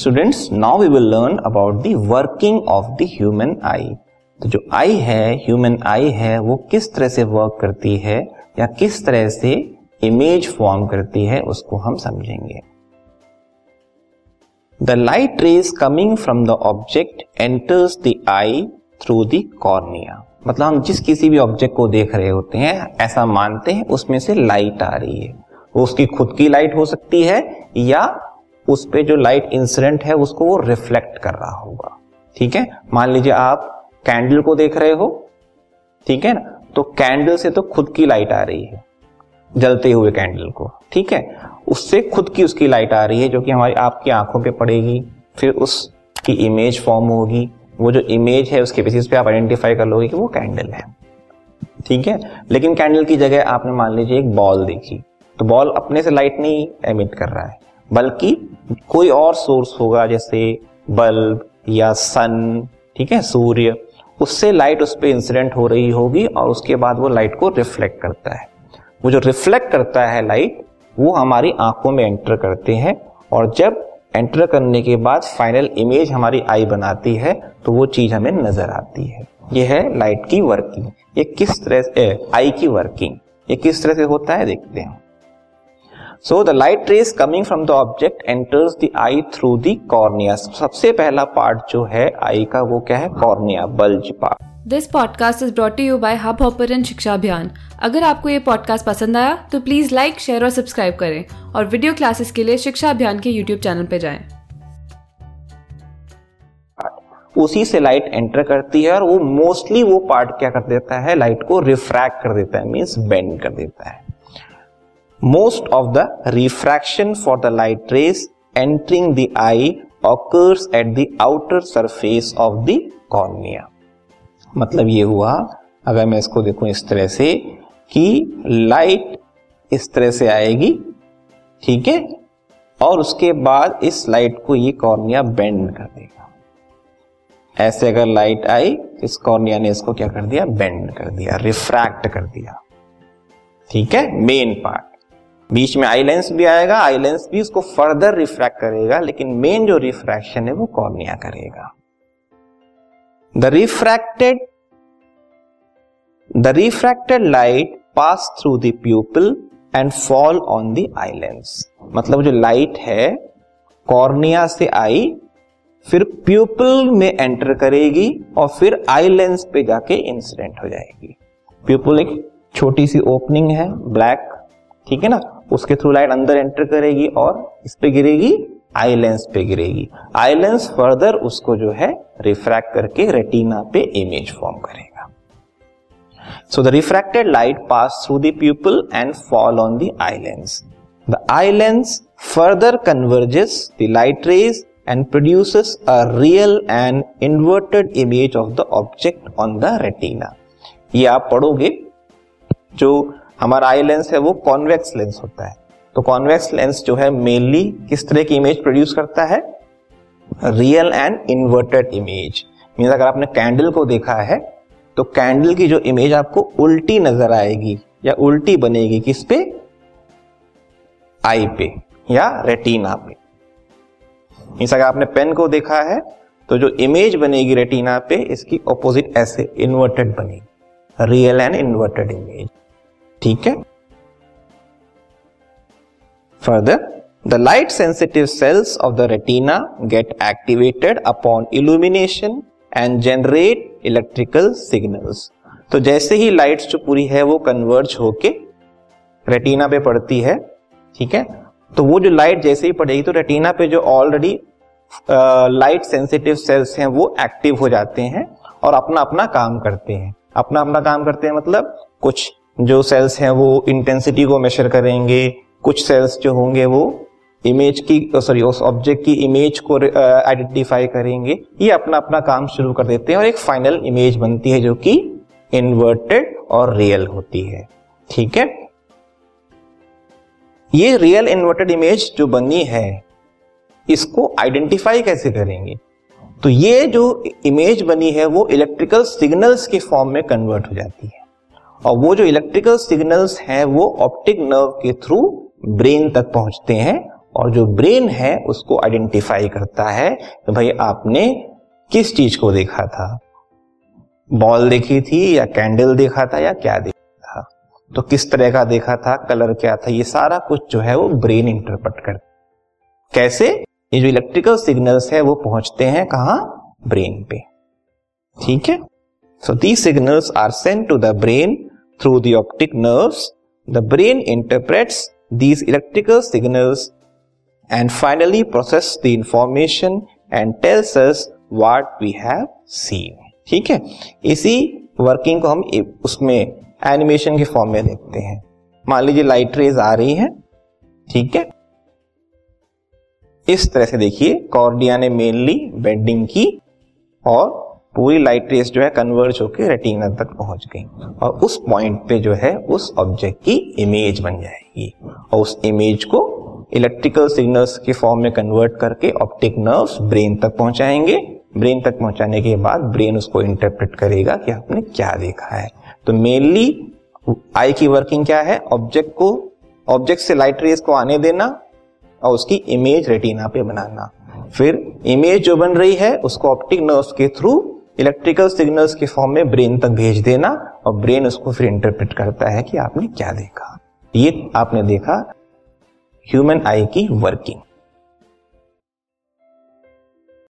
Students now we will learn about the working of the human eye तो जो आई है human आई है, वो किस तरह से वर्क करती है या किस तरह से इमेज फॉर्म करती है, उसको हम समझेंगे। The light rays coming from the object enters the eye through the cornea मतलब हम जिस किसी भी ऑब्जेक्ट को देख रहे होते हैं, ऐसा मानते हैं, उसमें से लाइट आ रही है। वो उसकी खुद की लाइट हो सकती है या उस पर जो लाइट इंसिडेंट है, उसको वो रिफ्लेक्ट कर रहा होगा। ठीक है? मान लीजिए आप कैंडल को देख रहे हो। ठीक है ना? तो कैंडल से तो खुद की लाइट आ रही है, जलते हुए कैंडल को। ठीक है? उससे खुद की उसकी लाइट आ रही है, जो कि हमारी आपकी आँखों पे पड़ेगी, फिर उसकी इमेज फॉर्म होगी। वो जो इमेज है, उसके बेसिस पे आप आइडेंटिफाई कर लोगे कि वो कैंडल है। ठीक है? लेकिन कैंडल की जगह आपने मान लीजिए एक बॉल देखी। तो बॉल अपने से लाइट नहीं एमिट कर रहा है। बल्कि कोई और सोर्स होगा, जैसे बल्ब या सन, ठीक है, सूर्य, उससे लाइट उस पर इंसिडेंट हो रही होगी और उसके बाद वो लाइट को रिफ्लेक्ट करता है। वो जो रिफ्लेक्ट करता है लाइट, वो हमारी आँखों में एंटर करते हैं और जब एंटर करने के बाद फाइनल इमेज हमारी आई बनाती है तो वो चीज़ हमें नज़र आती है। ये है लाइट की वर्किंग। ये किस तरह से आई की वर्किंग। ये किस तरह से होता है, देखते हैं। So the light rays coming from the object enters the eye through the cornea सबसे पहला पार्ट जो है आई का वो क्या है? Cornea bulge part this podcast is brought you by Hubhopper Shiksha Abhiyan अगर आपको ये पॉडकास्ट पसंद आया तो प्लीज़ लाइक शेयर और सब्सक्राइब करें और वीडियो क्लासेस के लिए शिक्षा अभियान के यूट्यूब चैनल पर जाएँ। उसी से लाइट एंटर करती है और वो मोस्टली वो पार्ट क्या कर देता है? लाइट को रिफ्रैक्ट कर देता है मीन्स बेंड कर देता है। Most of the refraction for the light rays entering the eye occurs at the outer surface of the cornea मतलब ये हुआ, अगर मैं इसको देखूँ इस तरह से, कि लाइट इस तरह से आएगी, ठीक है? और उसके बाद इस लाइट को ये कॉर्निया बेंड कर देगा। ऐसे अगर लाइट आई इस कॉर्निया ने इसको क्या कर दिया? बेंड कर दिया रिफ्रैक्ट कर दिया। ठीक है? मेन पार्ट बीच में आई लेंस भी आएगा, आई लेंस भी उसको फर्दर रिफ्रैक्ट करेगा, लेकिन मेन जो रिफ्रैक्शन है वो कॉर्निया करेगा। The refracted the refracted light pass through the pupil and fall on the eye lens मतलब जो लाइट है, कॉर्निया से आई, फिर प्यूपल में एंटर करेगी और फिर आई लेंस पे जाके इंसिडेंट हो जाएगी। प्यूपल एक छोटी सी ओपनिंग है ब्लैक ठीक है ना? उसके थ्रू लाइट अंदर एंटर करेगी और इस पे गिरेगी आई लेंस पे गिरेगी। आई लेंस फर्दर उसको जो है रिफ्रैक्ट करके रेटिना पे इमेज फॉर्म करेगा। So the refracted light pass through the pupil and fall on the eye lens the eye lens further converges the light rays and produces a real and inverted image of the object on the retina ये आप पढ़ोगे, जो हमारा eye lens है वो convex lens होता है। तो कॉन्वेक्स लेंस जो है मेनली किस तरह की इमेज प्रोड्यूस करता है? Real and inverted image mean अगर आपने कैंडल को देखा है तो कैंडल की जो इमेज आपको उल्टी नज़र आएगी या उल्टी बनेगी किस पे? आई पे या रेटिना पे। मीन्स अगर आपने पेन को देखा है तो जो इमेज बनेगी रेटिना पे, इसकी ऑपोजिट ऐसे इन्वर्टेड बनेगी। रियल एंड इन्वर्टेड इमेज ठीक है? Further, the light sensitive cells of the retina get activated upon illumination and generate electrical signals. तो जैसे ही लाइट्स जो पूरी है वो कन्वर्ज होके रेटिना पे पड़ती है ठीक है? तो वो जो लाइट जैसे ही पड़ेगी तो रेटिना पे जो ऑलरेडी लाइट सेंसिटिव सेल्स हैं वो एक्टिव हो जाते हैं और अपना अपना काम करते हैं। अपना अपना काम करते हैं मतलब कुछ जो सेल्स हैं वो इंटेंसिटी को मेजर करेंगे, कुछ सेल्स जो होंगे वो इमेज की सॉरी उस ऑब्जेक्ट की इमेज को आइडेंटिफाई करेंगे। ये अपना अपना काम शुरू कर देते हैं और एक फाइनल इमेज बनती है जो कि इन्वर्टेड और रियल होती है। ठीक है? ये रियल इन्वर्टेड इमेज जो बनी है, इसको आइडेंटिफाई कैसे करेंगे? तो ये जो इमेज बनी है वो इलेक्ट्रिकल सिग्नल्स के फॉर्म में कन्वर्ट हो जाती है। और वो जो इलेक्ट्रिकल सिग्नल्स हैं, वो ऑप्टिक नर्व के थ्रू ब्रेन तक पहुँचते हैं और जो ब्रेन है, उसको आइडेंटिफाई करता है कि भाई आपने किस चीज़ को देखा था? बॉल देखी थी या कैंडल देखा था या क्या देखा था? तो किस तरह का देखा था? कलर क्या था? ये सारा कुछ जो है वो ब्रेन इंटरप्रेट कर कैसे? ये जो इलेक्ट्रिकल सिग्नल्स है, वो पहुँचते हैं कहा? ब्रेन पे। ठीक है? So the signals are sent to the brain through the optic nerves the brain interprets these electrical signals and finally process the information and tells us what we have seen. ठीक है? इसी working को हम उसमें animation के form में देखते हैं। मान लीजिए लाइट रेज आ रही है। ठीक है? इस तरह से देखिए कॉर्डिया ने मेनली बेंडिंग की और पूरी लाइट रेस जो है कन्वर्ज होकर रेटिना तक पहुँच गई। और उस पॉइंट पे जो है, उस ऑब्जेक्ट की इमेज बन जाएगी। और उस इमेज को इलेक्ट्रिकल सिग्नल्स के फॉर्म में कन्वर्ट करके ऑप्टिक नर्व्स ब्रेन तक पहुंचाएँगे। ब्रेन तक पहुँचाने के बाद ब्रेन उसको इंटरप्रेट करेगा कि आपने क्या देखा है। तो मेनली आई की वर्किंग क्या है? ऑब्जेक्ट को ऑब्जेक्ट से लाइट रेस को आने देना और उसकी इमेज रेटिना पे बनाना। फिर इमेज जो बन रही है, उसको ऑप्टिक नर्व्स के थ्रू इलेक्ट्रिकल सिग्नल्स के फॉर्म में ब्रेन तक भेज देना और ब्रेन उसको फिर इंटरप्रेट करता है कि आपने क्या देखा। ये आपने देखा ह्यूमन आई की वर्किंग